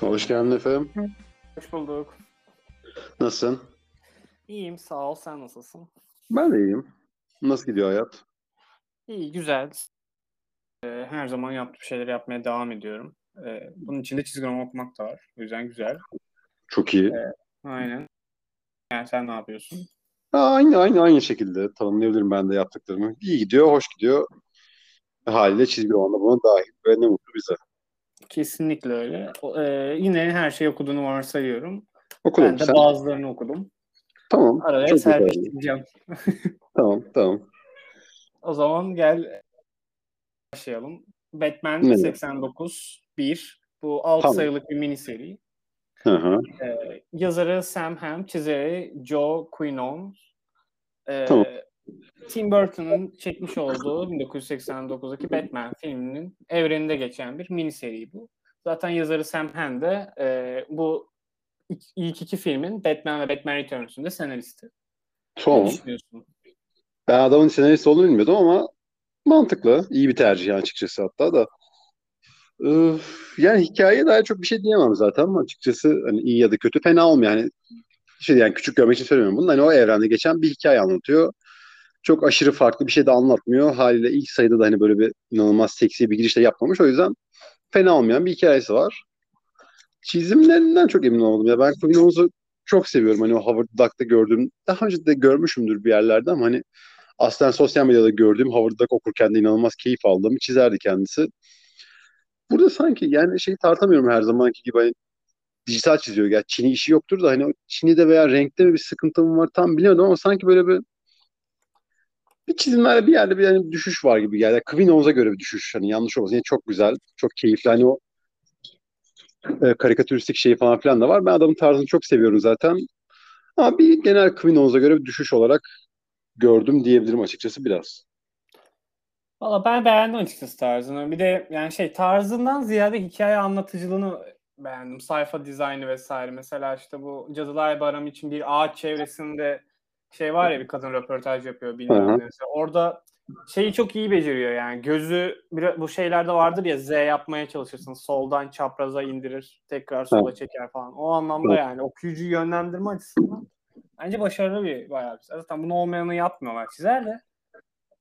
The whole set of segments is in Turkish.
Hoş geldin efendim. Hoş bulduk. Nasılsın? İyiyim sağ ol. Sen nasılsın? Ben de iyiyim. Nasıl gidiyor hayat? İyi, güzel. Ee, her zaman yaptığım şeyleri yapmaya devam ediyorum. Ee, bunun içinde çizgi roman okumak da var. O yüzden güzel. Çok iyi. Aynen. Yani sen ne yapıyorsun? Aa, aynı aynı aynı şekilde tanımlayabilirim ben de yaptıklarımı. İyi gidiyor, hoş gidiyor. Haliyle çizgi roman da buna dahil ve ne mutlu bize. Kesinlikle öyle. Ee, yine her şey okuduğunu varsayıyorum. Okudum Ben de sen. bazılarını okudum. Tamam. Araya serpiştireceğim. Tamam, tamam. O zaman gel başlayalım. Batman Ne? 89 1. Bu 6 Tamam. sayılık bir mini seri. Hı hı. Ee, yazarı Sam Hamm, çizeri Joe Quinones. Ee, Tamam. Tim Burton'ın çekmiş olduğu 1989'daki Batman filminin evreninde geçen bir mini seri bu. Zaten yazarı Sam Hamm de e, bu ilk, iki filmin Batman ve Batman Returns'ün de senaristi. Ne Tamam. düşünüyorsun? Ben adamın senarist olduğunu bilmiyordum ama mantıklı. İyi bir tercih açıkçası hatta da. Üf, yani hikayeye dair çok bir şey diyemem zaten ama açıkçası hani iyi ya da kötü fena olmuyor. Yani şey yani küçük görmek için söylemiyorum bunu. Hani o evrende geçen bir hikaye anlatıyor. Çok aşırı farklı bir şey de anlatmıyor. Haliyle ilk sayıda da hani böyle bir inanılmaz seksi bir giriş de yapmamış. O yüzden fena olmayan bir hikayesi var. Çizimlerinden çok emin olmadım. Ya ben Kevin Owens'u çok seviyorum. Hani o Howard Duck'ta gördüğüm, daha önce de görmüşümdür bir yerlerde ama hani aslen sosyal medyada gördüğüm Howard Duck okurken de inanılmaz keyif aldığım bir çizerdi kendisi. Burada sanki yani şey tartamıyorum her zamanki gibi hani dijital çiziyor. Gerçi Çin'i işi yoktur da hani o Çin'de veya renkte mi bir sıkıntı mı var tam bilemedim ama sanki böyle bir bir çizimlerde bir yerde bir yani düşüş var gibi geldi. Kevin Owens'a göre bir düşüş. Hani yanlış olmasın. Yani çok güzel, çok keyifli. Hani o e, karikatüristik şey falan filan da var. Ben adamın tarzını çok seviyorum zaten. Ama bir genel Kevin Owens'a göre bir düşüş olarak gördüm diyebilirim açıkçası biraz. Valla ben beğendim açıkçası tarzını. Bir de yani şey tarzından ziyade hikaye anlatıcılığını beğendim. Sayfa dizaynı vesaire. Mesela işte bu Cadılar Bayramı için bir ağaç çevresinde şey var ya bir kadın röportaj yapıyor bilmem ne. Orada şeyi çok iyi beceriyor yani. Gözü bu şeylerde vardır ya Z yapmaya çalışırsın. Soldan çapraza indirir. Tekrar sola çeker falan. O anlamda Evet. yani okuyucuyu yönlendirme açısından bence başarılı bir bayağı bir. Zaten bunu olmayanı yapmıyorlar çizer de.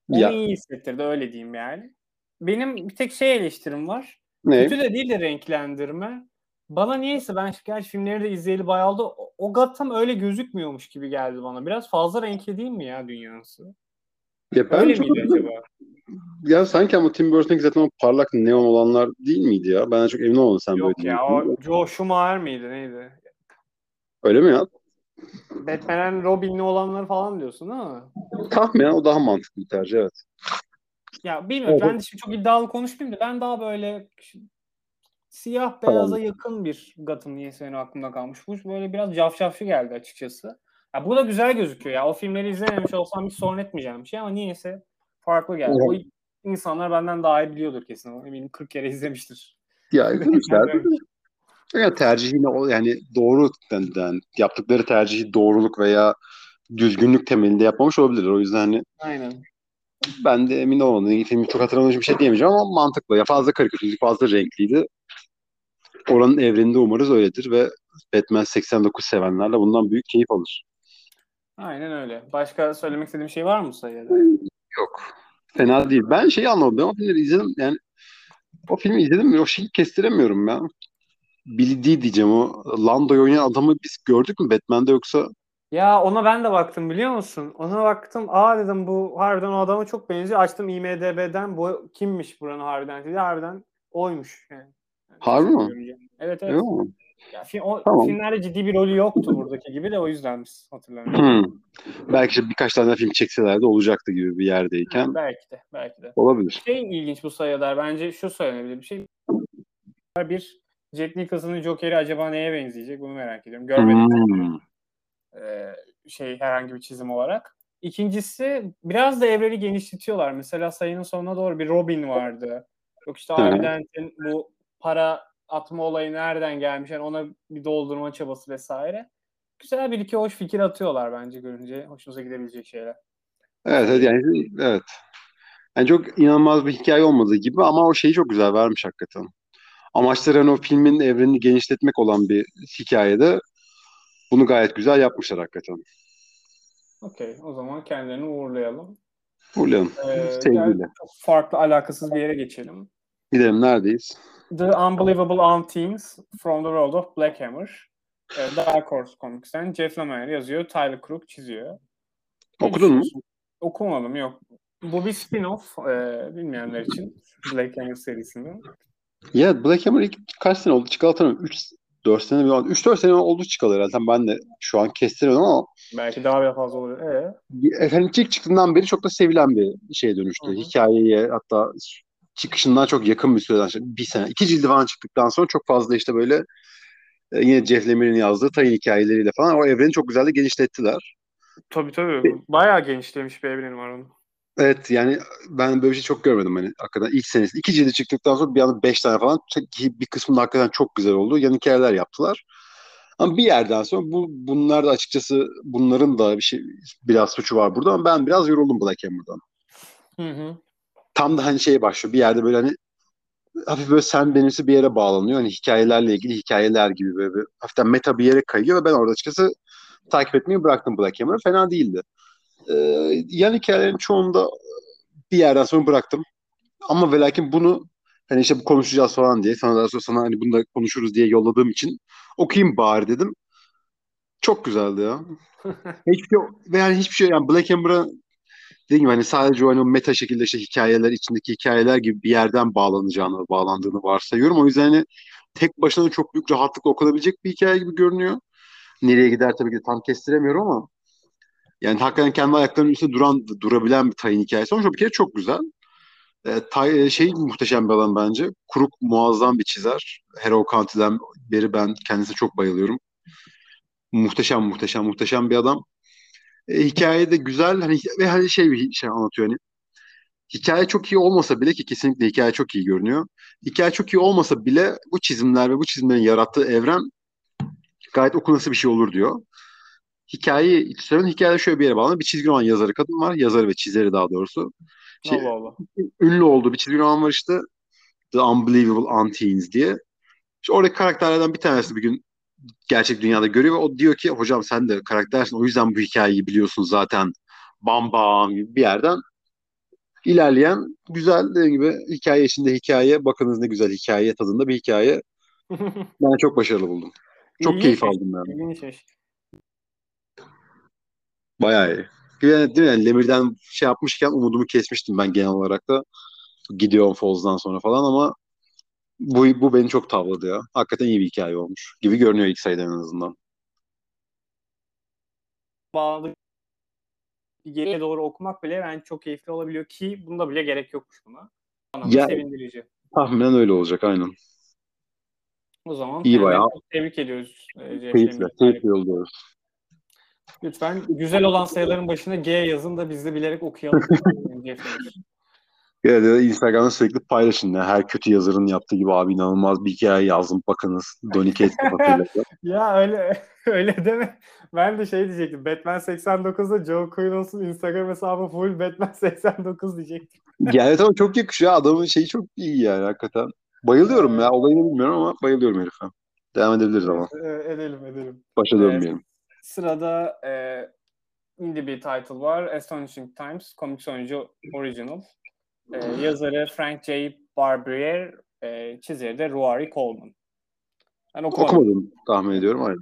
Onu Ya iyi hissettirdi öyle diyeyim yani. Benim bir tek şey eleştirim var. ne? Kötü de değil de renklendirme. Bana niyeyse ben gerçi filmleri de izleyeli bayağı oldu. O- O Gotham öyle gözükmüyormuş gibi geldi bana. Biraz fazla renkli değil mi ya dünyası? Ya ben Öyle çok miydi acaba? ya sanki ama Tim Burton'daki zaten o parlak neon olanlar değil miydi ya? Ben çok emin olmadım sen böyle Yok ya o Joe Schumacher miydi neydi? Öyle mi ya? Batman'in Robin'li olanları falan diyorsun değil mi? Tahminen o daha mantıklı bir tercih evet. Ya bilmiyorum Evet. ben de şimdi çok iddialı konuşmayayım da ben daha böyle siyah beyaza yakın bir Gotham niye senin aklımda kalmış. Bu böyle biraz cafcaflı geldi açıkçası. Ya bu da güzel gözüküyor ya. O filmleri izlememiş olsam hiç sorun etmeyeceğim bir şey ama niyeyse farklı geldi. O insanlar benden daha iyi biliyordur kesin. ama Eminim 40 kere izlemiştir. Ya izlemişler. Ya tercih yine o yani doğru yani yaptıkları tercihi doğruluk veya düzgünlük temelinde yapmamış olabilirler. O yüzden hani Aynen. Ben de emin olmadım. Filmi çok hatırlamadığım bir şey diyemeyeceğim ama mantıklı. Ya fazla karikatürlük, fazla renkliydi. Oranın evreninde umarız öyledir ve Batman 89 sevenlerle bundan büyük keyif alır. Aynen öyle. Başka söylemek istediğim şey var mı sayıda? Yok. Fena değil. Ben şeyi anlamadım. Ben o filmleri izledim. Yani o filmi izledim mi? O şeyi kestiremiyorum ya. Billy D diyeceğim o. Lando'yu oynayan adamı biz gördük mü Batman'de yoksa Ya ona ben de baktım biliyor musun? Ona baktım. Aa dedim bu harbiden o adama çok benziyor. Açtım IMDB'den bu kimmiş buranın harbiden dedi. Harbiden oymuş. Yani. Harbi mi? görünce. Evet evet. Yok mu? Ya, fi- o, Tamam. Filmlerde ciddi bir rolü yoktu buradaki gibi de o yüzden biz hatırlamıyorum. Hmm. Belki işte birkaç tane film çekselerdi olacaktı gibi bir yerdeyken belki de belki de. olabilir. Şey ilginç bu sayılar bence şu söylenebilir bir şey. Bir Jack Nicholson'ın Joker'i acaba neye benzeyecek bunu merak ediyorum. Görmedim. Hmm. E, şey herhangi bir çizim olarak. İkincisi biraz da evreni genişletiyorlar. Mesela sayının sonuna doğru bir Robin vardı. Yok işte Hı hı. Harvey Dent'in bu para atma olayı nereden gelmiş? Yani ona bir doldurma çabası vesaire. Güzel bir iki hoş fikir atıyorlar bence görünce. Hoşunuza gidebilecek şeyler. Evet, evet yani evet. Yani çok inanılmaz bir hikaye olmadığı gibi ama o şeyi çok güzel vermiş hakikaten. amaçları hani o filmin evrenini genişletmek olan bir hikayede bunu gayet güzel yapmışlar hakikaten. Okey. O zaman kendilerini uğurlayalım. Uğurlayalım. Ee, Sevgiyle. çok farklı alakasız bir yere geçelim. Gidelim neredeyiz? The Unbelievable Unteens from the World of Black Hammer. Ee, Dark Horse Comics'ten Jeff Lemire yazıyor. Tyler Crook çiziyor. Okudun mu? Okumadım yok. Bu bir spin-off e, bilmeyenler için Black Hammer serisinden. Ya Black Hammer ilk kaç sene oldu hatırlamıyorum. 3 4 sene mi? 3-4 sene oldu çıkalı herhalde. Ben de şu an kestiremiyorum ama Belki daha bir fazla olur. Ee? efendim ilk çıktığından beri çok da sevilen bir şeye dönüştü. Hı hı. Hikayeye hatta çıkışından çok yakın bir süreden bir sene, iki cildi falan çıktıktan sonra çok fazla işte böyle e, yine Jeff Lemire'in yazdığı Tayin hikayeleriyle falan o evreni çok güzel de genişlettiler. Tabii tabii. Bayağı genişlemiş bir evreni var onun. Evet yani ben böyle bir şey çok görmedim hani hakikaten ilk senesi. iki cildi çıktıktan sonra bir anda beş tane falan ki bir kısmında hakikaten çok güzel oldu. Yan hikayeler yaptılar. Ama bir yerden sonra bu bunlar da açıkçası bunların da bir şey biraz suçu var burada ama ben biraz yoruldum Black Hammer'dan. Hı hı. Tam da hani şey başlıyor bir yerde böyle hani hafif böyle sen benimsi bir yere bağlanıyor. Hani hikayelerle ilgili hikayeler gibi böyle bir, hafiften meta bir yere kayıyor ve ben orada açıkçası takip etmeyi bıraktım Black Hammer'ı. Fena değildi. Ee, yan hikayelerin çoğunda bir yerden sonra bıraktım. Ama ve lakin bunu hani işte bu konuşacağız falan diye sana daha sonra sana hani bunu da konuşuruz diye yolladığım için okuyayım bari dedim. Çok güzeldi ya. hiçbir şey ve yani hiçbir şey yani Black Hammer'a dediğim gibi hani sadece o, hani o meta şekilde işte hikayeler içindeki hikayeler gibi bir yerden bağlanacağını, bağlandığını varsayıyorum. O yüzden hani tek başına çok büyük rahatlıkla okunabilecek bir hikaye gibi görünüyor. Nereye gider tabii ki tam kestiremiyorum ama yani hakikaten kendi ayaklarının üstünde duran, durabilen bir Tay'ın hikayesi. Ama bir kere çok güzel. E, Tay, şey muhteşem bir adam bence. Kuruk muazzam bir çizer. Hero County'den beri ben kendisine çok bayılıyorum. Muhteşem muhteşem muhteşem bir adam. E, hikaye de güzel hani ve hani şey bir şey anlatıyor hani. Hikaye çok iyi olmasa bile ki kesinlikle hikaye çok iyi görünüyor. Hikaye çok iyi olmasa bile bu çizimler ve bu çizimlerin yarattığı evren gayet okunası bir şey olur diyor. Hikayeyi söyleyen hikayede şöyle bir yere bağlı. Bir çizgi roman yazarı kadın var. Yazarı ve çizeri daha doğrusu. Şey, Allah Allah. ünlü olduğu bir çizgi roman var işte. The Unbelievable Unteens diye. İşte oradaki karakterlerden bir tanesi bir gün gerçek dünyada görüyor ve o diyor ki hocam sen de karaktersin o yüzden bu hikayeyi biliyorsun zaten bam bam gibi bir yerden ilerleyen güzel dediğim gibi hikaye içinde hikaye bakınız ne güzel hikaye tadında bir hikaye ben çok başarılı buldum. Çok İlginç keyif aldım yani. İlginçmiş. Bayağı iyi. Yani, değil mi? Yani Lemir'den şey yapmışken umudumu kesmiştim ben genel olarak da. Gideon Falls'dan sonra falan ama bu, bu beni çok tavladı ya. Hakikaten iyi bir hikaye olmuş. Gibi görünüyor ilk sayıda en azından. Bağlı geriye doğru okumak bile bence çok keyifli olabiliyor ki bunda bile gerek yokmuş buna. Anlamda Ya- sevindirici. Tahminen öyle olacak aynen. O zaman İyi bayağı. tebrik ediyoruz. e, Keyifle, keyifle yolluyoruz. Lütfen güzel olan sayıların başına G yazın da biz de bilerek okuyalım. Lemire. Ya da Instagram'da sürekli paylaşın. ya. Her kötü yazarın yaptığı gibi abi inanılmaz bir hikaye yazdım bakınız. Donny Cates ya öyle öyle deme. Ben de şey diyecektim. Batman 89'da Joe Quinnos'un Instagram hesabı full Batman 89 diyecektim. yani tamam çok yakışıyor. Adamın şeyi çok iyi yani hakikaten. Bayılıyorum ya. Olayını bilmiyorum ama bayılıyorum herife. Devam edebiliriz ama. Ee, edelim edelim. Başa Evet. Sırada e, indie bir title var. Astonishing Times. Comics oyuncu original. E, yazarı Frank J. Barbier. E, çizeri de Rory Coleman. Ben okumadım. Okumadım tahmin ediyorum aynen.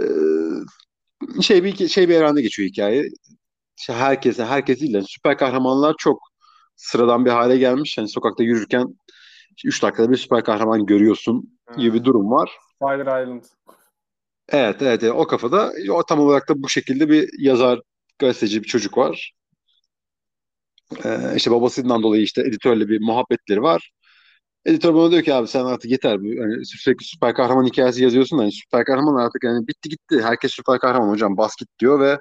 Ee, şey bir şey bir evrende geçiyor hikaye. İşte herkese herkes değil de süper kahramanlar çok sıradan bir hale gelmiş. Yani sokakta yürürken 3 dakikada bir süper kahraman görüyorsun gibi bir durum var. Spider Island. Evet, evet, evet. o kafada o tam olarak da bu şekilde bir yazar, gazeteci bir çocuk var. Ee, işte babasından dolayı işte editörle bir muhabbetleri var. Editör bana diyor ki abi sen artık yeter. Bu, hani sürekli süper kahraman hikayesi yazıyorsun. Hani süper kahraman artık yani bitti gitti. Herkes süper kahraman hocam bas git diyor ve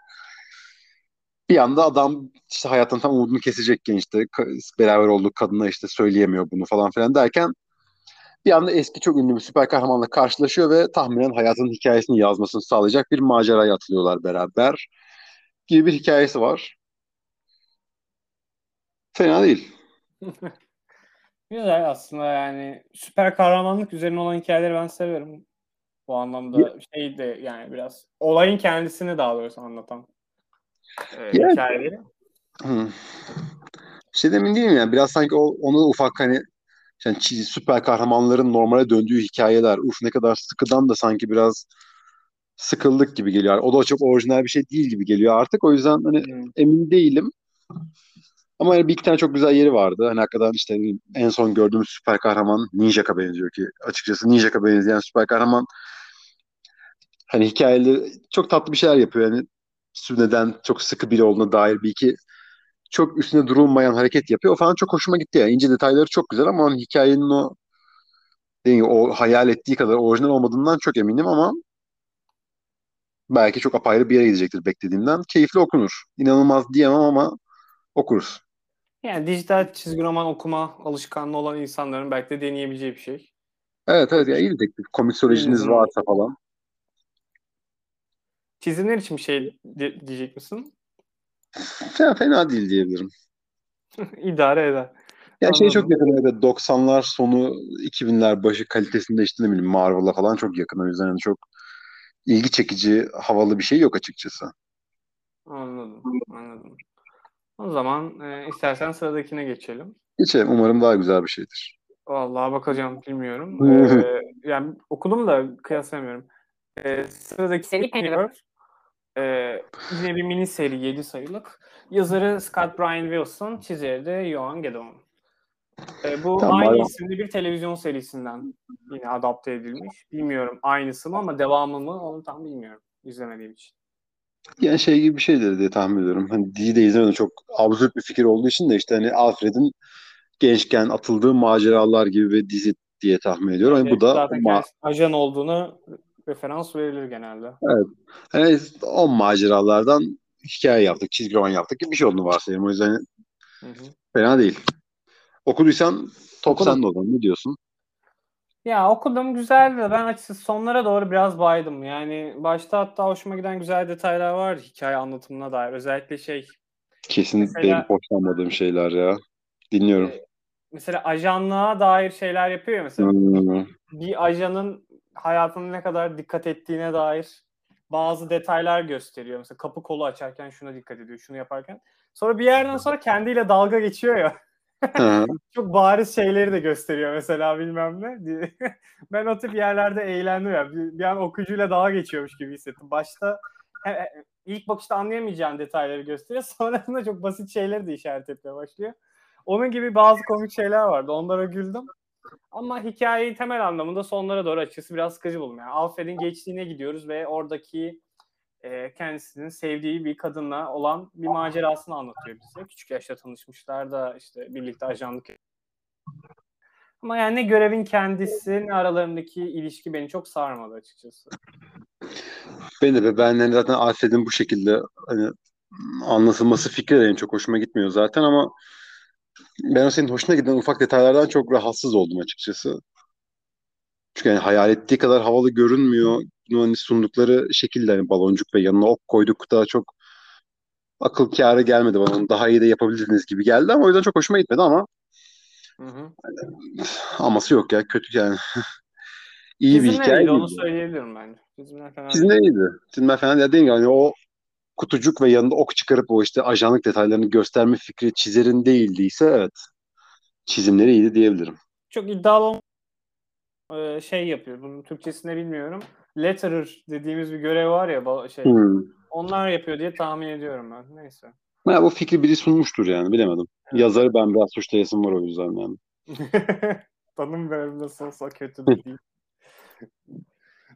bir anda adam işte hayattan tam umudunu kesecekken işte beraber olduğu kadına işte söyleyemiyor bunu falan filan derken bir anda eski çok ünlü bir süper kahramanla karşılaşıyor ve tahminen hayatının hikayesini yazmasını sağlayacak bir maceraya atılıyorlar beraber gibi bir hikayesi var. Fena değil. Güzel aslında yani süper kahramanlık üzerine olan hikayeleri ben severim. Bu anlamda şey de yani biraz olayın kendisini daha doğrusu anlatan e, Yani- hikayeleri. Hmm. Şey de emin değilim ya. Biraz sanki o, onu ufak hani yani süper kahramanların normale döndüğü hikayeler. Uf ne kadar sıkıdan da sanki biraz sıkıldık gibi geliyor. O da çok orijinal bir şey değil gibi geliyor artık. O yüzden hani Hmm. emin değilim. Ama yani bir iki tane çok güzel yeri vardı. Hani hakikaten işte en son gördüğümüz süper kahraman Ninjak'a benziyor ki. Açıkçası Ninjak'a benzeyen süper kahraman hani hikayeleri çok tatlı bir şeyler yapıyor. Yani neden çok sıkı biri olduğuna dair bir iki çok üstüne durulmayan hareket yapıyor. O falan çok hoşuma gitti yani. İnce detayları çok güzel ama onun hikayenin o gibi, o hayal ettiği kadar orijinal olmadığından çok eminim ama belki çok apayrı bir yere gidecektir beklediğimden. Keyifli okunur. İnanılmaz diyemem ama okuruz. Yani dijital çizgi roman okuma alışkanlığı olan insanların belki de deneyebileceği bir şey. Evet evet ya iyi bir teklif. Komiksolojiniz varsa falan. Çizimler için bir şey di- diyecek misin? Fena, fena değil diyebilirim. İdare eder. Ya şey Anladım. çok yakın evet 90'lar sonu 2000'ler başı kalitesinde işte ne bileyim Marvel'a falan çok yakın. O yüzden yani çok ilgi çekici, havalı bir şey yok açıkçası. Anladım. Anladım. O zaman e, istersen sıradakine geçelim. Geçelim. Umarım daha güzel bir şeydir. Vallahi bakacağım bilmiyorum. Ee, yani okudum da kıyaslamıyorum. Ee, sıradaki seri Pennyworth. Ee, yine bir mini seri 7 sayılık. Yazarı Scott Brian Wilson, çizeri de Johan Gedon. Ee, bu Tamam, aynı bayağı- isimli bir televizyon serisinden yine adapte edilmiş. Bilmiyorum aynısı mı ama devamı mı onu tam bilmiyorum. İzlemediğim için. Yani şey gibi bir şeydir diye tahmin ediyorum. Hani dizi de izlemedim çok absürt bir fikir olduğu için de işte hani Alfred'in gençken atıldığı maceralar gibi bir dizi diye tahmin ediyorum. Hani bu da ma- ajan olduğunu referans verilir genelde. hani o maceralardan hikaye yaptık, çizgi roman yaptık gibi bir şey olduğunu varsayıyorum. O yüzden Hı hı. fena değil. Okuduysan top Okudum. sende o zaman. Ne diyorsun? Ya okudum güzeldi de ben açıkçası sonlara doğru biraz baydım. Yani başta hatta hoşuma giden güzel detaylar vardı hikaye anlatımına dair. Özellikle şey Kesin Mesela- benim hoşlanmadığım şeyler ya. Dinliyorum. e, mesela ajanlığa dair şeyler yapıyor ya mesela. Hmm. Bir ajanın hayatına ne kadar dikkat ettiğine dair bazı detaylar gösteriyor. Mesela kapı kolu açarken şuna dikkat ediyor, şunu yaparken. Sonra bir yerden sonra kendiyle dalga geçiyor ya. Çok bariz şeyleri de gösteriyor mesela bilmem ne. ben o tip yerlerde eğlendim ya. Bir, bir an okuyucuyla dalga geçiyormuş gibi hissettim. Başta ilk bakışta anlayamayacağın detayları gösteriyor. Sonrasında çok basit şeyleri de işaret etmeye başlıyor. Onun gibi bazı komik şeyler vardı. Onlara güldüm. Ama hikayeyi temel anlamında sonlara doğru açıkçası biraz sıkıcı buldum. Yani Alfred'in gençliğine gidiyoruz ve oradaki e, kendisinin sevdiği bir kadınla olan bir macerasını anlatıyor bize. Küçük yaşta tanışmışlar da işte birlikte ajanlık ama yani ne görevin kendisi ne aralarındaki ilişki beni çok sarmadı açıkçası. Beni de ben hani zaten Alfred'in bu şekilde hani anlatılması fikri de en çok hoşuma gitmiyor zaten ama ben o senin hoşuna giden ufak detaylardan çok rahatsız oldum açıkçası. Çünkü yani hayal ettiği kadar havalı görünmüyor. Bunu hani sundukları şekilde hani baloncuk ve yanına ok koyduk da çok akıl kârı gelmedi bana. Onu daha iyi de yapabilirdiniz gibi geldi ama o yüzden çok hoşuma gitmedi ama Hı hı. aması yok ya kötü yani. İyi bir Çizimler hikaye. iyiydi, onu söyleyebilirim bence. Çizimler fena. Çizimler iyiydi. Çizimler fena değil. Hani o kutucuk ve yanında ok çıkarıp o işte ajanlık detaylarını gösterme fikri çizerin değildiyse evet. Çizimleri iyiydi diyebilirim. Çok iddialı Ee, şey yapıyor. Bunun Türkçesini bilmiyorum. Letterer dediğimiz bir görev var ya şey. Hmm. Onlar yapıyor diye tahmin ediyorum ben. Neyse. Ha, bu fikri biri sunmuştur yani bilemedim. Evet. Yazarı ben biraz suçlayasım var o yüzden yani. Tanım benim nasıl olsa kötü de değil.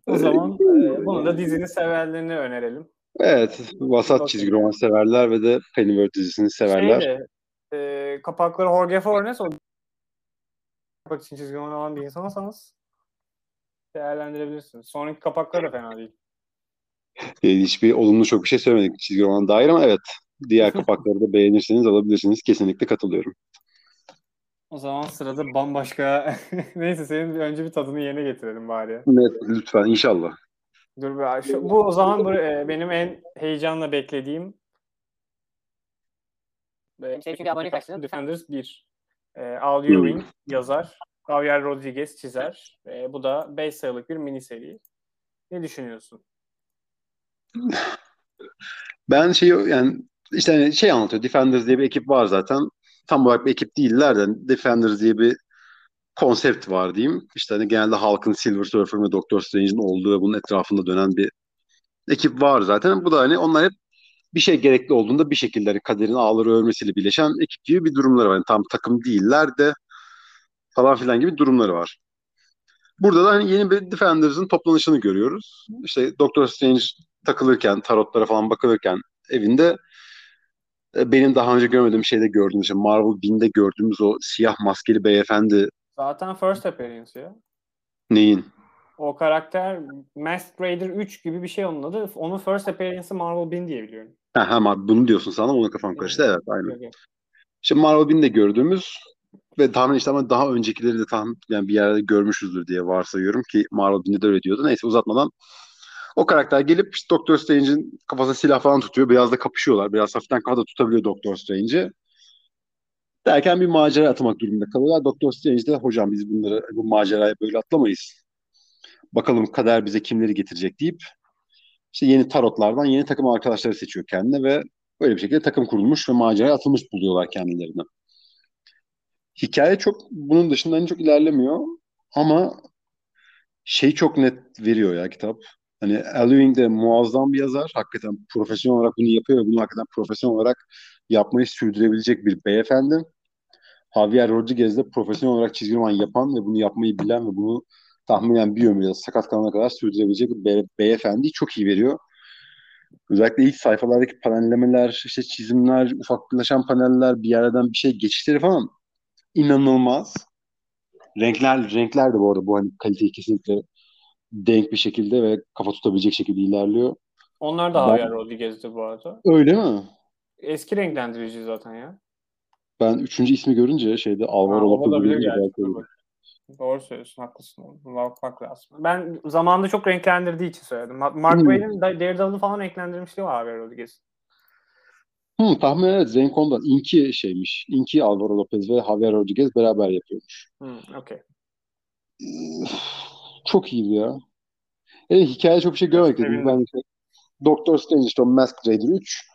o zaman e, bunu da dizinin severlerini önerelim. Evet, vasat çizgi roman severler ve de Pennyworth dizisini severler. Şeyde, e, kapakları Jorge Fornes o kapak için çizgi roman alan bir insansanız değerlendirebilirsiniz. Sonraki kapakları da fena değil. Ee, hiçbir olumlu çok bir şey söylemedik çizgi romana dair ama evet. Diğer kapakları da beğenirseniz alabilirsiniz. Kesinlikle katılıyorum. O zaman sırada bambaşka neyse senin önce bir tadını yerine getirelim bari. Evet, lütfen inşallah. Dur bir şu, bu o zaman bu, e, benim en heyecanla beklediğim şey çünkü abone kaçtı? Defenders 1. E, Al Ewing yazar. Javier Rodriguez çizer. E, bu da 5 sayılık bir mini seri. Ne düşünüyorsun? Ben şey yani işte hani şey anlatıyor. Defenders diye bir ekip var zaten. Tam olarak bir ekip değiller de Defenders diye bir konsept var diyeyim. İşte hani genelde halkın Silver Surfer ve Doctor Strange'in olduğu ve bunun etrafında dönen bir ekip var zaten. Bu da hani onlar hep bir şey gerekli olduğunda bir şekilde hani kaderin ağları örmesiyle birleşen ekip gibi bir durumları var. Yani tam takım değiller de falan filan gibi durumları var. Burada da hani yeni bir Defenders'ın toplanışını görüyoruz. İşte Doctor Strange takılırken, tarotlara falan bakılırken evinde e, benim daha önce görmediğim şeyde gördüğümüz, işte Marvel Binde gördüğümüz o siyah maskeli beyefendi Zaten first appearance ya. neyin? O karakter Masked Raider 3 gibi bir şey onun adı. Onun first appearance'ı Marvel Bin diye biliyorum. Ha, ha bunu diyorsun sana ona kafam karıştı. Evet aynen. Okay. İşte Marvel Binde gördüğümüz ve tahmin işte ama daha öncekileri de tahmin yani bir yerde görmüşüzdür diye varsayıyorum ki Marvel Binde de öyle diyordu. Neyse uzatmadan o karakter gelip işte Doctor Strange'in kafasına silah falan tutuyor. Biraz da kapışıyorlar. Biraz hafiften kafada tutabiliyor Doctor Strange'i. Derken bir macera atmak durumunda kalıyorlar. Doktor Strange de hocam biz bunları bu maceraya böyle atlamayız. Bakalım kader bize kimleri getirecek deyip işte yeni tarotlardan yeni takım arkadaşları seçiyor kendine ve böyle bir şekilde takım kurulmuş ve maceraya atılmış buluyorlar kendilerini. Hikaye çok bunun dışında hani çok ilerlemiyor ama şey çok net veriyor ya kitap. Hani Al Ewing de muazzam bir yazar. Hakikaten profesyonel olarak bunu yapıyor ve bunu hakikaten profesyonel olarak yapmayı sürdürebilecek bir beyefendi. Javier Rodriguez de profesyonel olarak çizgi roman yapan ve bunu yapmayı bilen ve bunu tahminen bir ömrü ya da sakat kalana kadar sürdürebilecek bir be beyefendi çok iyi veriyor. Özellikle ilk sayfalardaki panellemeler, işte çizimler, ufaklaşan paneller, bir yerden bir şey geçişleri falan inanılmaz. Renkler renkler de bu arada bu hani kaliteyi kesinlikle denk bir şekilde ve kafa tutabilecek şekilde ilerliyor. Onlar da Javier Rodriguez'di bu arada. Öyle mi? Eski renklendirici zaten ya. Ben üçüncü ismi görünce şeyde Alvaro Lopez görünce Doğru söylüyorsun, haklısın. Bakmak lazım. Ben zamanında çok renklendirdiği için söyledim. Mark hmm. Waid'in Daredevil'ı falan renklendirmişliği var Javier Rodriguez. Hmm, tahmin evet Zenk ondan. Inki şeymiş. Inki Alvaro Lopez ve Javier Rodriguez beraber yapıyormuş. Hmm, okay. Çok iyiydi ya. Evet, hikaye çok bir şey görmedik. Ben işte, Doctor Strange işte o Masked Rider 3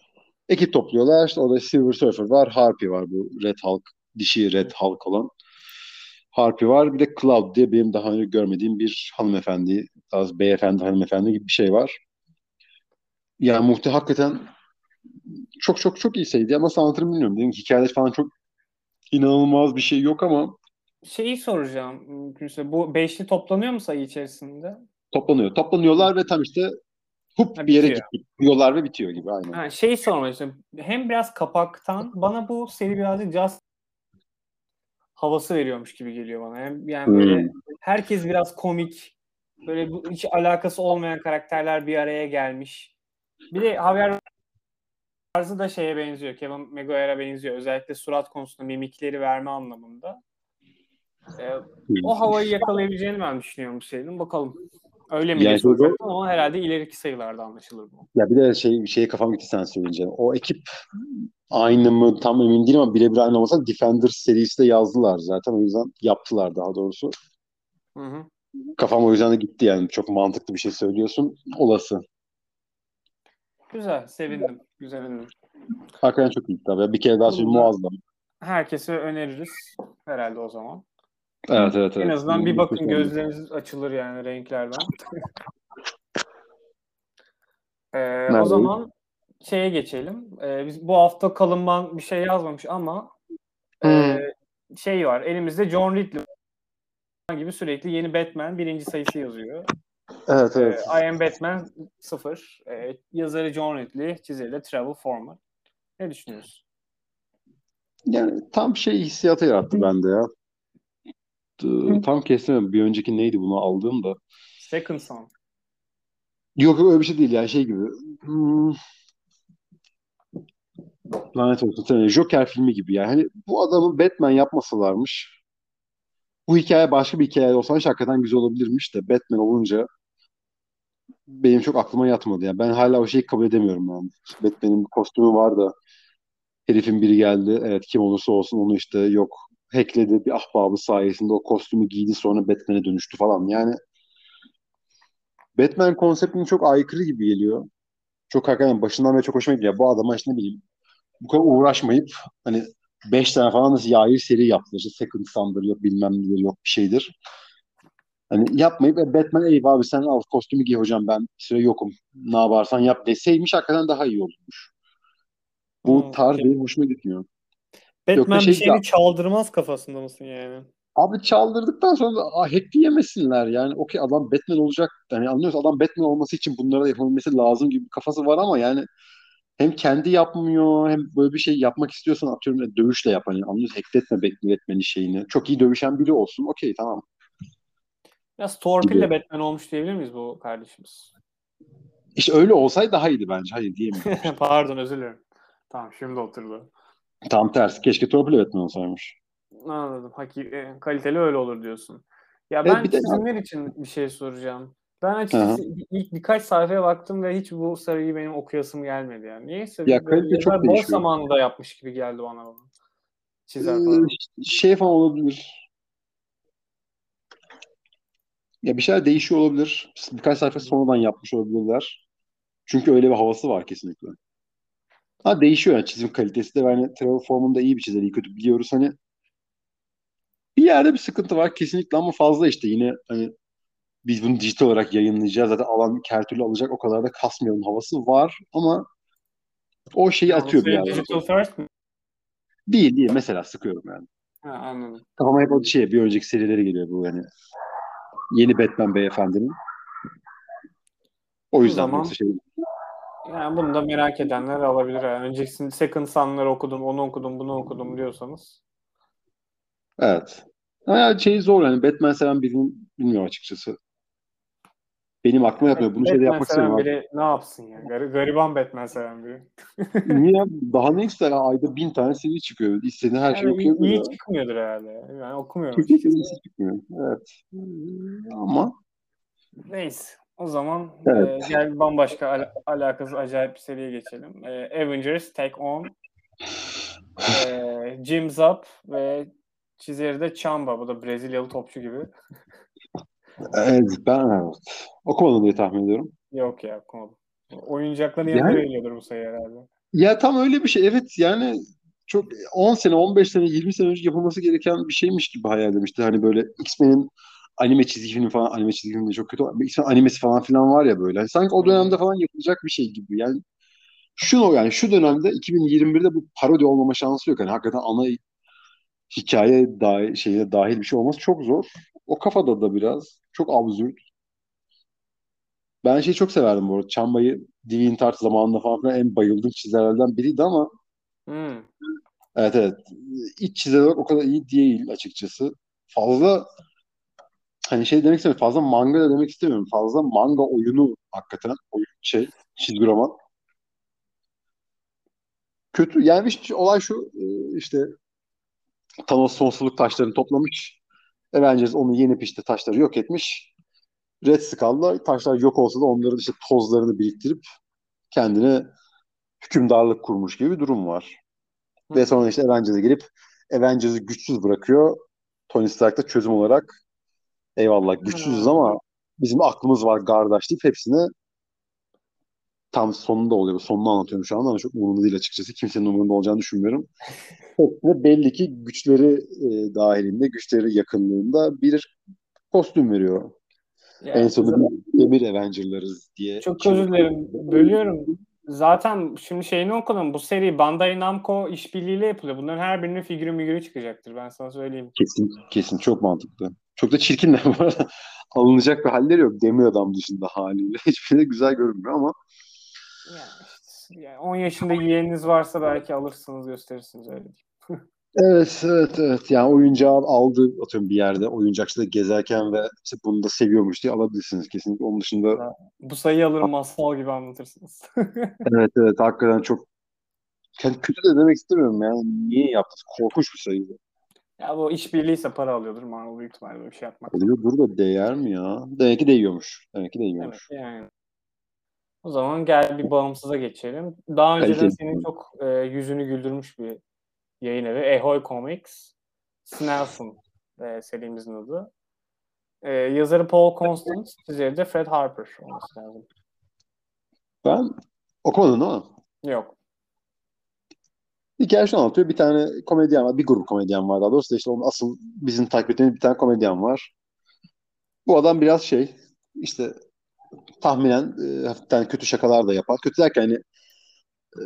ekip topluyorlar. İşte orada Silver Surfer var. Harpy var bu Red Hulk. Dişi Red Hulk olan. Harpy var. Bir de Cloud diye benim daha önce görmediğim bir hanımefendi, az beyefendi hanımefendi gibi bir şey var. Yani muhte hakikaten çok çok çok iyi seydi ama nasıl anlatırım bilmiyorum. Dedim hikayede falan çok inanılmaz bir şey yok ama şeyi soracağım. Mümkünse bu beşli toplanıyor mu sayı içerisinde? Toplanıyor. Toplanıyorlar ve tam işte hup ha, bir yere gidiyorlar ve bitiyor gibi aynen. Ha, şeyi sormak istiyorum. Hem biraz kapaktan bana bu seri birazcık Just havası veriyormuş gibi geliyor bana. Hem yani böyle hmm. herkes biraz komik. Böyle hiç alakası olmayan karakterler bir araya gelmiş. Bir de Javier tarzı da şeye benziyor. Kevin Maguire'a benziyor. Özellikle surat konusunda mimikleri verme anlamında. Ee, o havayı yakalayabileceğini ben düşünüyorum bu serinin. Bakalım. Öyle mi yani diye şey ama herhalde ileriki sayılarda anlaşılır bu. Ya bir de şey bir şeye kafam gitti sen söyleyince. O ekip aynı mı tam emin değilim ama birebir aynı olmasa Defender serisi de yazdılar zaten. O yüzden yaptılar daha doğrusu. Hı hı. Kafam o yüzden de gitti yani. Çok mantıklı bir şey söylüyorsun. Olası. Güzel. Sevindim. Güzel sevindim. Hakikaten çok iyi tabii. Bir kere daha söyleyeyim muazzam. Herkese öneririz herhalde o zaman. Evet evet. evet. En azından bir bakın gözleriniz açılır yani renklerden. ee, o zaman şeye geçelim. Ee, biz bu hafta kalınman bir şey yazmamış ama e, hmm. şey var. Elimizde John Ridley gibi sürekli yeni Batman birinci sayısı yazıyor. Evet evet. Ee, I Am Batman 0. Ee, yazarı John Ridley, çizeri de Travel Forman. Ne düşünüyorsun? Yani tam şey hissiyatı yarattı bende ya. Tam kesemem. Bir önceki neydi bunu aldığım da. Second Son. Yok öyle bir şey değil ya şey gibi. Hmm. Lanet olsun sana. Joker filmi gibi yani. Hani bu adamı Batman yapmasalarmış. Bu hikaye başka bir hikaye olsa hakikaten güzel olabilirmiş de Batman olunca benim çok aklıma yatmadı. Yani ben hala o şeyi kabul edemiyorum yani. Batman'in bir kostümü var da herifin biri geldi. Evet kim olursa olsun onu işte yok hackledi bir ahbabı sayesinde o kostümü giydi sonra Batman'e dönüştü falan. Yani Batman konseptine çok aykırı gibi geliyor. Çok hakikaten başından beri çok hoşuma gidiyor. Bu adama işte ne bileyim bu kadar uğraşmayıp hani 5 tane falan nasıl yayır seri yaptılar. İşte Second Son'dır yok bilmem nedir yok bir şeydir. Hani yapmayıp e, Batman eyvah abi sen al kostümü giy hocam ben bir süre yokum. Ne yaparsan yap deseymiş hakikaten daha iyi olurmuş. Bu Hmm, tarz benim hoşuma gitmiyor. Batman şey bir şeyini çaldırmaz kafasında mısın yani? Abi çaldırdıktan sonra da ah, hackleyemesinler yani. Okey adam Batman olacak. Yani anlıyorsun adam Batman olması için bunlara da yapılması lazım gibi bir kafası var ama yani hem kendi yapmıyor hem böyle bir şey yapmak istiyorsan atıyorum ya, dövüşle yap hani anlıyorsun hackletme Batman'in şeyini. Çok iyi dövüşen biri olsun. Okey tamam. Biraz torpille. Batman olmuş diyebilir miyiz bu kardeşimiz? İşte öyle olsaydı daha iyiydi bence. Hayır diyemiyorum. Pardon özür dilerim. Tamam şimdi oturdu. Tam tersi. Keşke torpil Batman olsaymış. Anladım. Hakiki, e, kaliteli öyle olur diyorsun. Ya Evet, ben de- çizimler için bir şey soracağım. Ben açıkçası ilk birkaç sayfaya baktım ve hiç bu sarıyı benim okuyasım gelmedi yani. Niyeyse Ya kalite çok yazar boş değişiyor. zamanında yapmış gibi geldi bana. Çizer Ee, falan. şey falan olabilir. Ya bir şeyler değişiyor olabilir. Birkaç sayfa sonradan yapmış olabilirler. Çünkü öyle bir havası var kesinlikle. Ha değişiyor yani çizim kalitesi de. Yani Trevor Form'un da iyi bir çizer, iyi kötü biliyoruz. Hani bir yerde bir sıkıntı var kesinlikle ama fazla işte. Yine hani biz bunu dijital olarak yayınlayacağız. Zaten alan her türlü alacak o kadar da kasmayalım havası var ama o şeyi atıyor bir senin yerden. Digital First mi? Değil değil mesela sıkıyorum yani. Ha, anladım. Kafama hep o şey bir önceki serileri geliyor bu yani. Yeni Batman beyefendinin. O yüzden zaman- yoksa şey Yani bunu da merak edenler alabilir. Yani önceki Second Son'ları okudum, onu okudum, bunu okudum diyorsanız. Evet. Ama ya şey zor yani Batman seven birinin bilmiyorum açıkçası. Benim aklıma yatmıyor. Bunu şeyde Batman yapmak seven istemiyorum. abi. biri ne yapsın ya? Gar- gariban Batman seven biri. Niye? Daha ne ister? Ayda bin tane seri çıkıyor. İstediğin her şeyi Yani iyi, okuyabiliyor. çıkmıyordur herhalde. Yani okumuyorum. Kesinlikle çıkmıyor. Evet. Ama Neyse. O zaman Evet. e, gel bambaşka al- alakasız acayip bir seriye geçelim. E, Avengers Take On. E, Jim Zap ve çizeri de Chamba. Bu da Brezilyalı topçu gibi. evet, ben evet. Okumadım diye tahmin ediyorum. Yok ya okumadım. Oyuncakların yanında Yani- veriliyordur bu sayı herhalde. Ya tam öyle bir şey. Evet yani çok 10 sene, 15 sene, 20 sene önce yapılması gereken bir şeymiş gibi hayal etmişti. Hani böyle X-Men'in anime çizgi filmi falan, anime çizgi filmi de çok kötü X-Men animesi falan filan var ya böyle. Sanki o dönemde falan yapılacak bir şey gibi. Yani şu yani şu dönemde 2021'de bu parodi olmama şansı yok. Hani hakikaten ana hikaye dahil, şeyine dahil bir şey olması çok zor. O kafada da biraz çok absürt. Ben şeyi çok severdim bu arada. Çamba'yı DeviantArt zamanında falan filan en bayıldığım çizerlerden biriydi ama Hmm. Evet evet. İç çizer o kadar iyi değil açıkçası. Fazla hani şey demek istemiyorum. Fazla manga da demek istemiyorum. Fazla manga oyunu hakikaten. Oyun şey çizgi roman. Kötü. Yani işte olay şu e, işte Thanos sonsuzluk taşlarını toplamış. Avengers onu yenip işte taşları yok etmiş. Red Skull'la taşlar yok olsa da onların işte tozlarını biriktirip kendine hükümdarlık kurmuş gibi bir durum var. Ve sonra işte Avengers'a gelip Avengers'ı güçsüz bırakıyor. Tony Stark da çözüm olarak eyvallah güçsüzüz ama bizim aklımız var kardeş deyip hepsini tam sonunda oluyor. Sonunu anlatıyorum şu anda ama çok umurumda değil açıkçası. Kimsenin umurunda olacağını düşünmüyorum. Hepsine belli ki güçleri e, dahilinde, güçleri yakınlığında bir kostüm veriyor. Yani en sonunda bir demir Avenger'larız diye. Çok özür dilerim. Bölüyorum. Zaten şimdi şeyini okudum. Bu seri Bandai Namco işbirliğiyle yapılıyor. Bunların her birinin figürü migürü çıkacaktır. Ben sana söyleyeyim. Kesin, kesin çok mantıklı. Çok da çirkin de bu arada. Alınacak bir halleri yok. Demir adam dışında haliyle. Hiçbiri de güzel görünmüyor ama Yani işte, yani 10 yaşında yeğeniniz varsa belki alırsınız gösterirsiniz öyle. Evet, evet, evet. Yani oyuncağı aldı atıyorum bir yerde. Oyuncakçıda gezerken ve işte bunu da seviyormuş diye alabilirsiniz kesinlikle. Onun dışında Bu sayıyı alır masal gibi anlatırsınız. evet, evet hakikaten çok yani kötü de demek istemiyorum yani. Niye yaptınız? Korkunç bir sayı. Ya bu işbirliğiyse para alıyordur Marvel büyük ihtimalle böyle bir şey yapmak. Oluyor burada değer mi ya? Demek ki değiyormuş. Demek ki Evet, değiyormuş. yani. O zaman gel bir bağımsıza geçelim. Daha önceden Kaliteli. senin çok e, yüzünü güldürmüş bir yayın evi. Ahoy Comics. Snelson e, serimizin adı. E, yazarı Paul Constant, çizeri de Fred Harper olması lazım. Ben okumadım değil mi? Yok. Hikaye şunu anlatıyor. Bir tane komedyen var. Bir grup komedyen var daha doğrusu. işte onun asıl bizim takip ettiğimiz bir tane komedyen var. Bu adam biraz şey işte tahminen e, hafiften kötü şakalar da yapar. Kötü derken hani e,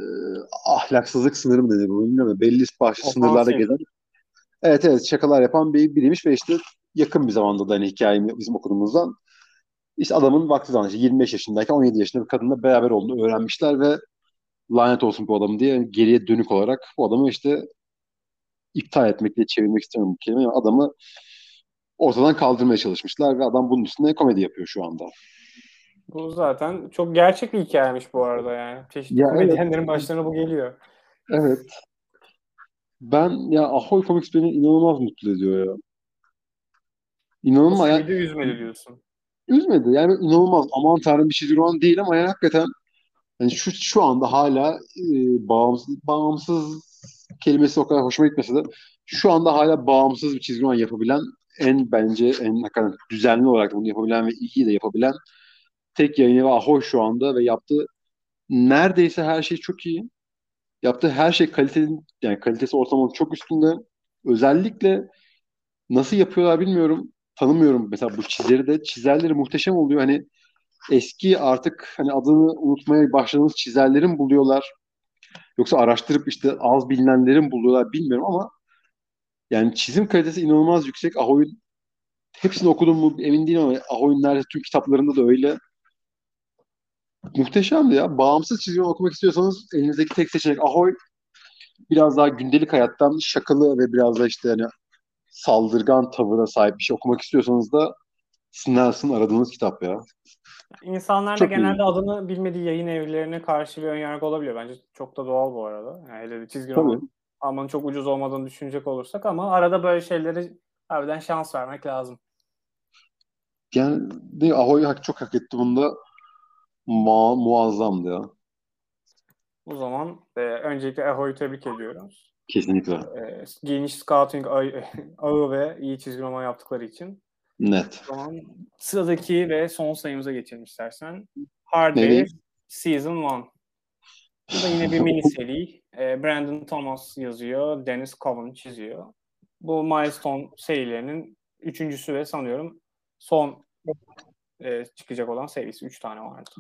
ahlaksızlık sınırı mı denir bu bilmiyorum. Belli başlı Ofansif. sınırlarda gezen. Evet evet şakalar yapan bir biriymiş ve işte yakın bir zamanda da hani hikayeyi bizim okuduğumuzdan işte adamın vakti zamanı işte 25 yaşındayken 17 yaşında bir kadınla beraber olduğunu öğrenmişler ve lanet olsun bu adam diye geriye dönük olarak bu adamı işte iptal etmek diye çevirmek istemiyorum bu kelimeyi ama adamı ortadan kaldırmaya çalışmışlar ve adam bunun üstüne komedi yapıyor şu anda. Bu zaten çok gerçek bir hikayemiş bu arada yani. Çeşitli Ya komedyenlerin başlarına bu geliyor. Evet. Ben ya Ahoy Comics beni inanılmaz mutlu ediyor ya. İnanılmaz yani üzmedi diyorsun. üzmedi. Yani inanılmaz aman tanrım bir çizgi roman değil ama yani hakikaten yani şu şu anda hala e, bağımsız bağımsız kelimesi o kadar hoşuma gitmese de şu anda hala bağımsız bir çizgi roman yapabilen en bence en hakikaten düzenli olarak bunu yapabilen ve iyi de yapabilen tek yayın evi Ahoy şu anda ve yaptığı neredeyse her şey çok iyi. Yaptığı her şey kalitenin yani kalitesi ortalamanın çok üstünde. Özellikle nasıl yapıyorlar bilmiyorum. Tanımıyorum mesela bu çizeri de. Çizerleri muhteşem oluyor. Hani eski artık hani adını unutmaya başladığımız çizerlerin buluyorlar. Yoksa araştırıp işte az bilinenlerin buluyorlar bilmiyorum ama yani çizim kalitesi inanılmaz yüksek. Ahoy'un hepsini okudum mu emin değilim ama Ahoy'un neredeyse tüm kitaplarında da öyle. Muhteşemdi ya. Bağımsız çizgi roman okumak istiyorsanız elinizdeki tek seçenek Ahoy. Biraz daha gündelik hayattan şakalı ve biraz da işte hani saldırgan tavıra sahip bir şey okumak istiyorsanız da Snells'ın aradığınız kitap ya. İnsanlar da Çok genelde iyi. adını bilmediği yayın evlerine karşı bir önyargı olabiliyor. Bence çok da doğal bu arada. Yani hele de çizgi roman almanın çok ucuz olmadığını düşünecek olursak ama arada böyle şeyleri harbiden şans vermek lazım. Yani de Ahoy hak, çok hak etti bunda. Ma muazzamdı ya. O zaman e, öncelikle Ahoy'u tebrik ediyoruz. Kesinlikle. E, geniş scouting ağı ve iyi çizgi roman yaptıkları için. Net. Zaman sıradaki ve son sayımıza geçelim istersen. Hard? Way Season 1. Bu da yine bir mini seri. E, Brandon Thomas yazıyor, Dennis Cowan çiziyor. Bu Milestone serilerinin üçüncüsü ve sanıyorum son e, çıkacak olan serisi. Üç tane vardı.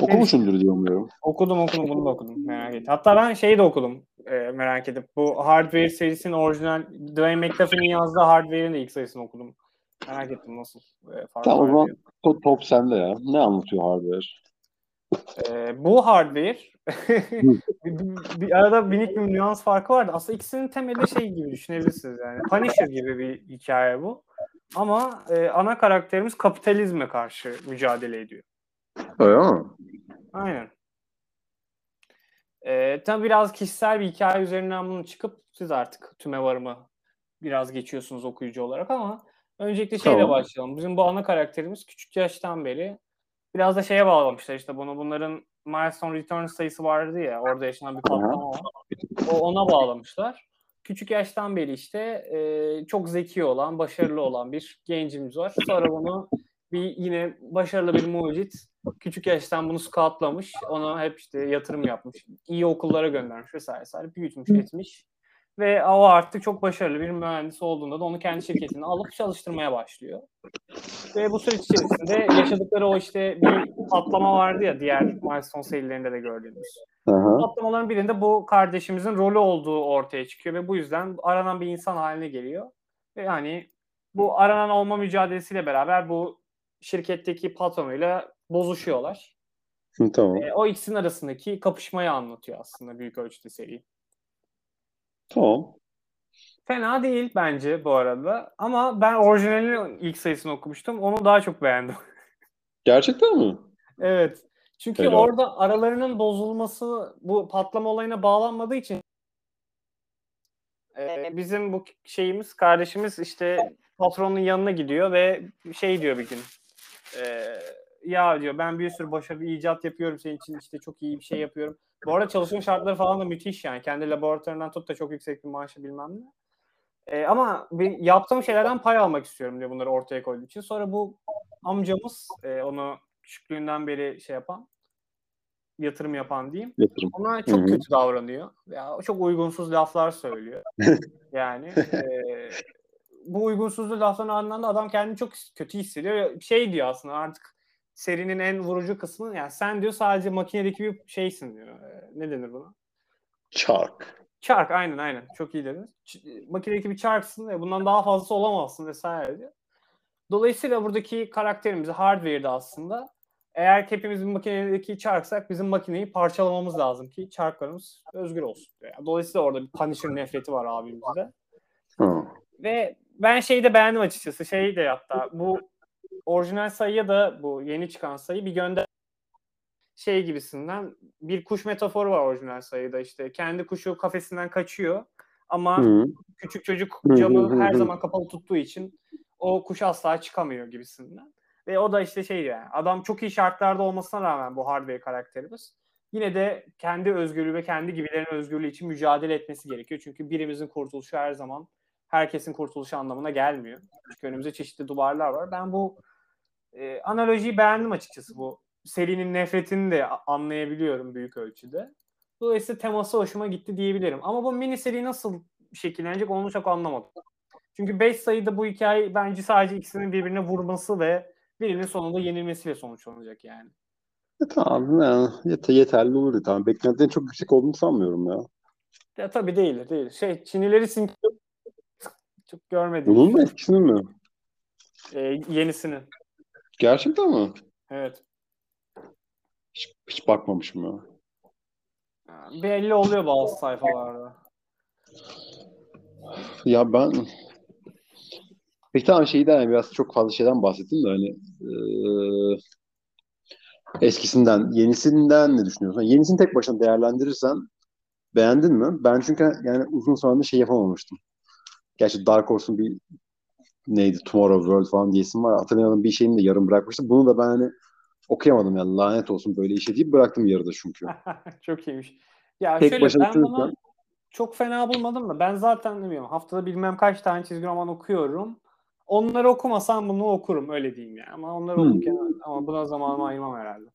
Okumuşumdur diye umuyorum. Okudum okudum bunu da okudum merak ettim. Hatta ben şeyi de okudum e, merak edip. Bu Hardware serisinin orijinal Dwayne McDuffie'nin yazdığı Hardware'in de ilk sayısını okudum. Merak ettim nasıl e, Tamam o zaman top, top sende ya. Ne anlatıyor Hardware? E, bu Hardware bir, bir- bir arada minik bir nüans farkı vardı. Aslında ikisinin temeli şey gibi düşünebilirsiniz yani. Punisher gibi bir hikaye bu. Ama e, ana karakterimiz kapitalizme karşı mücadele ediyor. Öyle mi? Aynen. Ee, tabii biraz kişisel bir hikaye üzerinden bunu çıkıp siz artık tüme varımı biraz geçiyorsunuz okuyucu olarak ama öncelikle şeyle Tamam. başlayalım. Bizim bu ana karakterimiz küçük yaştan beri biraz da şeye bağlamışlar işte bunu. Bunların Milestone Return sayısı vardı ya orada yaşanan bir patlama var. O ona bağlamışlar. Küçük yaştan beri işte e, çok zeki olan, başarılı olan bir gencimiz var. Sonra bunu bir yine başarılı bir mucit küçük yaştan bunu scoutlamış. Ona hep işte yatırım yapmış. iyi okullara göndermiş vesaire vesaire. Büyütmüş, etmiş. Ve o artık çok başarılı bir mühendis olduğunda da onu kendi şirketine alıp çalıştırmaya başlıyor. Ve bu süreç içerisinde yaşadıkları o işte bir patlama vardı ya diğer milestone serilerinde de gördüğümüz. Aha. Patlamaların birinde bu kardeşimizin rolü olduğu ortaya çıkıyor ve bu yüzden aranan bir insan haline geliyor. Ve yani bu aranan olma mücadelesiyle beraber bu şirketteki patronuyla bozuşuyorlar. Tamam. E, o ikisinin arasındaki kapışmayı anlatıyor aslında büyük ölçüde seri. Tamam. Fena değil bence bu arada. Ama ben orijinalinin ilk sayısını okumuştum. Onu daha çok beğendim. Gerçekten mi? evet. Çünkü Helal. orada aralarının bozulması bu patlama olayına bağlanmadığı için e, bizim bu şeyimiz kardeşimiz işte patronun yanına gidiyor ve şey diyor bir gün e, ya diyor ben bir sürü başarılı icat yapıyorum senin için işte çok iyi bir şey yapıyorum. Bu arada çalışma şartları falan da müthiş yani. Kendi laboratuvarından tut da çok yüksek bir maaşı bilmem ne. E, ama bir, yaptığım şeylerden pay almak istiyorum diye bunları ortaya koyduğu için. Sonra bu amcamız e, onu küçüklüğünden beri şey yapan yatırım yapan diyeyim. Yatırım. Ona çok Hı-hı. kötü davranıyor. Ya çok uygunsuz laflar söylüyor. yani e, bu uygunsuzluğu lafların ardından da adam kendini çok kötü hissediyor. Şey diyor aslında artık serinin en vurucu kısmı yani sen diyor sadece makinedeki bir şeysin diyor. E, ne denir buna? Çark. Çark aynen aynen. Çok iyi dediniz. Ç- makinedeki bir çarksın ve bundan daha fazlası olamazsın vesaire diyor. Dolayısıyla buradaki karakterimiz hardware'de aslında eğer hepimiz bir makinedeki çarksak bizim makineyi parçalamamız lazım ki çarklarımız özgür olsun. Yani dolayısıyla orada bir Punisher nefreti var abimizde. Hı. Ve ben şeyi de beğendim açıkçası. Şey de hatta bu orijinal sayıya da bu yeni çıkan sayı bir gönder şey gibisinden bir kuş metaforu var orijinal sayıda işte kendi kuşu kafesinden kaçıyor ama Hı. küçük çocuk camı hı her zaman kapalı tuttuğu için o kuş asla çıkamıyor gibisinden. Ve o da işte şey yani adam çok iyi şartlarda olmasına rağmen bu hardware karakterimiz yine de kendi özgürlüğü ve kendi gibilerin özgürlüğü için mücadele etmesi gerekiyor. Çünkü birimizin kurtuluşu her zaman herkesin kurtuluşu anlamına gelmiyor. Çünkü önümüzde çeşitli duvarlar var. Ben bu e, analojiyi beğendim açıkçası bu. Serinin nefretini de anlayabiliyorum büyük ölçüde. Dolayısıyla teması hoşuma gitti diyebilirim. Ama bu mini seri nasıl şekillenecek onu çok anlamadım. Çünkü 5 sayıda bu hikaye bence sadece ikisinin birbirine vurması ve birinin sonunda yenilmesiyle sonuçlanacak yani. E, tamam yani yet- yeterli olur. Tamam. Beklentilerin çok yüksek olduğunu sanmıyorum ya. Ya tabii değil, değil. Şey Çinileri sin çok görmedim. Bunun mu etkisini mi? Ee, yenisini. Gerçekten mi? Evet. Hiç, hiç bakmamışım ya. Belli oluyor bazı sayfalarda. Ya ben Peki tamam şeyden yani biraz çok fazla şeyden bahsettim de hani eee, eskisinden, yenisinden ne düşünüyorsun? Yenisini tek başına değerlendirirsen beğendin mi? Ben çünkü yani uzun zamandır şey yapamamıştım. Gerçi Dark Horse'un bir neydi Tomorrow World falan diyesim var. Hatırlayamadım bir şeyini de yarım bırakmıştım. Bunu da ben hani okuyamadım yani lanet olsun böyle işe deyip bıraktım yarıda çünkü. Çok iyiymiş. Ya Tek şöyle ben bunu çok fena bulmadım da ben zaten ne bileyim haftada bilmem kaç tane çizgi roman okuyorum. Onları okumasam bunu okurum öyle diyeyim yani. Ama onları Hmm. okurken ama buna zamanımı ayırmam herhalde.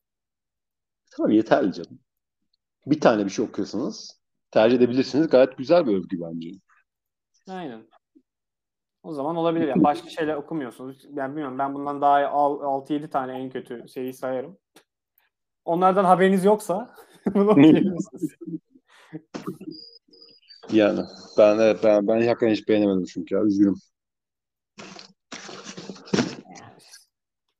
Tamam yeterli canım. Bir tane bir şey okuyorsanız tercih edebilirsiniz. Gayet güzel bir övgü bence. Aynen. O zaman olabilir yani. Başka şeyler okumuyorsunuz. Ben bilmiyorum ben bundan daha 6-7 tane en kötü şeyi sayarım. Onlardan haberiniz yoksa bunu okuyabilirsiniz. Yani ben evet, ben ben hakikaten hiç beğenemedim çünkü ya üzgünüm.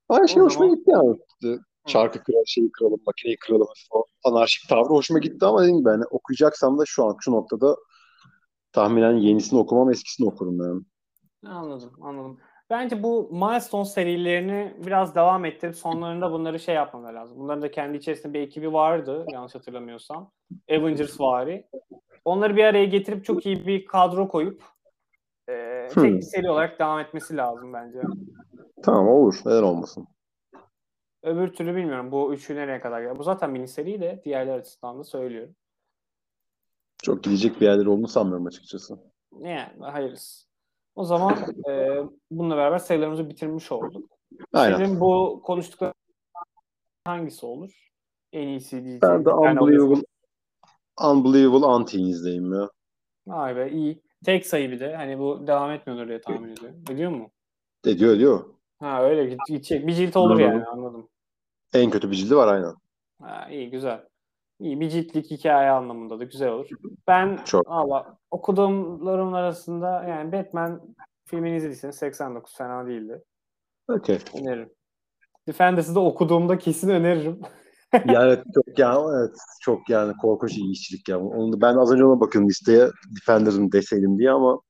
Ama şey O hoşuma zaman- gitti yani. Çarkı kıralım, şeyi kıralım, makineyi kıralım. O anarşik tavrı hoşuma gitti ama dediğim gibi yani okuyacaksam da şu an şu noktada tahminen yenisini okumam eskisini okurum yani. Anladım, anladım. Bence bu Milestone serilerini biraz devam ettirip sonlarında bunları şey yapmaları lazım. Bunların da kendi içerisinde bir ekibi vardı yanlış hatırlamıyorsam. Avengers vari. Onları bir araya getirip çok iyi bir kadro koyup e, tek bir seri olarak devam etmesi lazım bence. Tamam olur. Neden olmasın? Öbür türlü bilmiyorum. Bu üçü nereye kadar gider. Bu zaten mini seri de diğerler açısından da söylüyorum. Çok gidecek bir yerleri olduğunu sanmıyorum açıkçası. Yani hayırlısı. O zaman e, bununla beraber sayılarımızı bitirmiş olduk. Aynen. Senin bu konuştukları hangisi olur? En iyisi diyeceğim. Ben de Unbelievable. Unbelievable Auntie'nizdeyim ya. Vay be iyi. Tek sayı bir de. Hani bu devam etmiyordur diye tahmin ediyorum. Ediyor mu? Ediyor ediyor. Ha öyle gidecek. Bir cilt olur Anladım. yani anladım. En kötü bir cildi var aynen. Ha, iyi güzel. İyi bir ciltlik hikaye anlamında da güzel olur. Ben Çok. valla okuduğumlarım arasında yani Batman filmini izlediyseniz 89 fena değildi. Okey. Öneririm. Defenders'ı da okuduğumda kesin öneririm. Yani çok yani evet çok yani korkunç iyi işçilik ya. Onu ben az önce ona bakıyorum listeye Defender'ın deseydim diye ama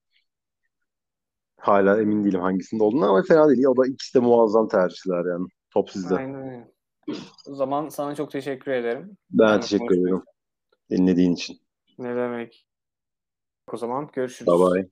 hala emin değilim hangisinde olduğunu ama fena değil. O da ikisi de muazzam tercihler yani. Top sizde. Aynen öyle. O zaman sana çok teşekkür ederim. Ben de teşekkür ederim dinlediğin için. Ne demek? O zaman görüşürüz. Bye bye.